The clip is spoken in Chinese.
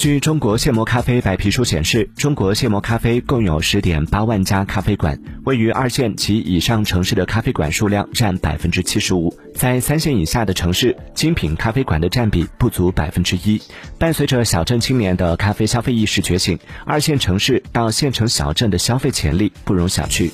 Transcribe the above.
据中国现磨咖啡白皮书显示中国现磨咖啡共有十点八万家咖啡馆位于二线及以上城市的咖啡馆数量占百分之七十五在三线以下的城市精品咖啡馆的占比不足百分之一。伴随着小镇青年的咖啡消费意识觉醒二线城市到县城小镇的消费潜力不容小觑。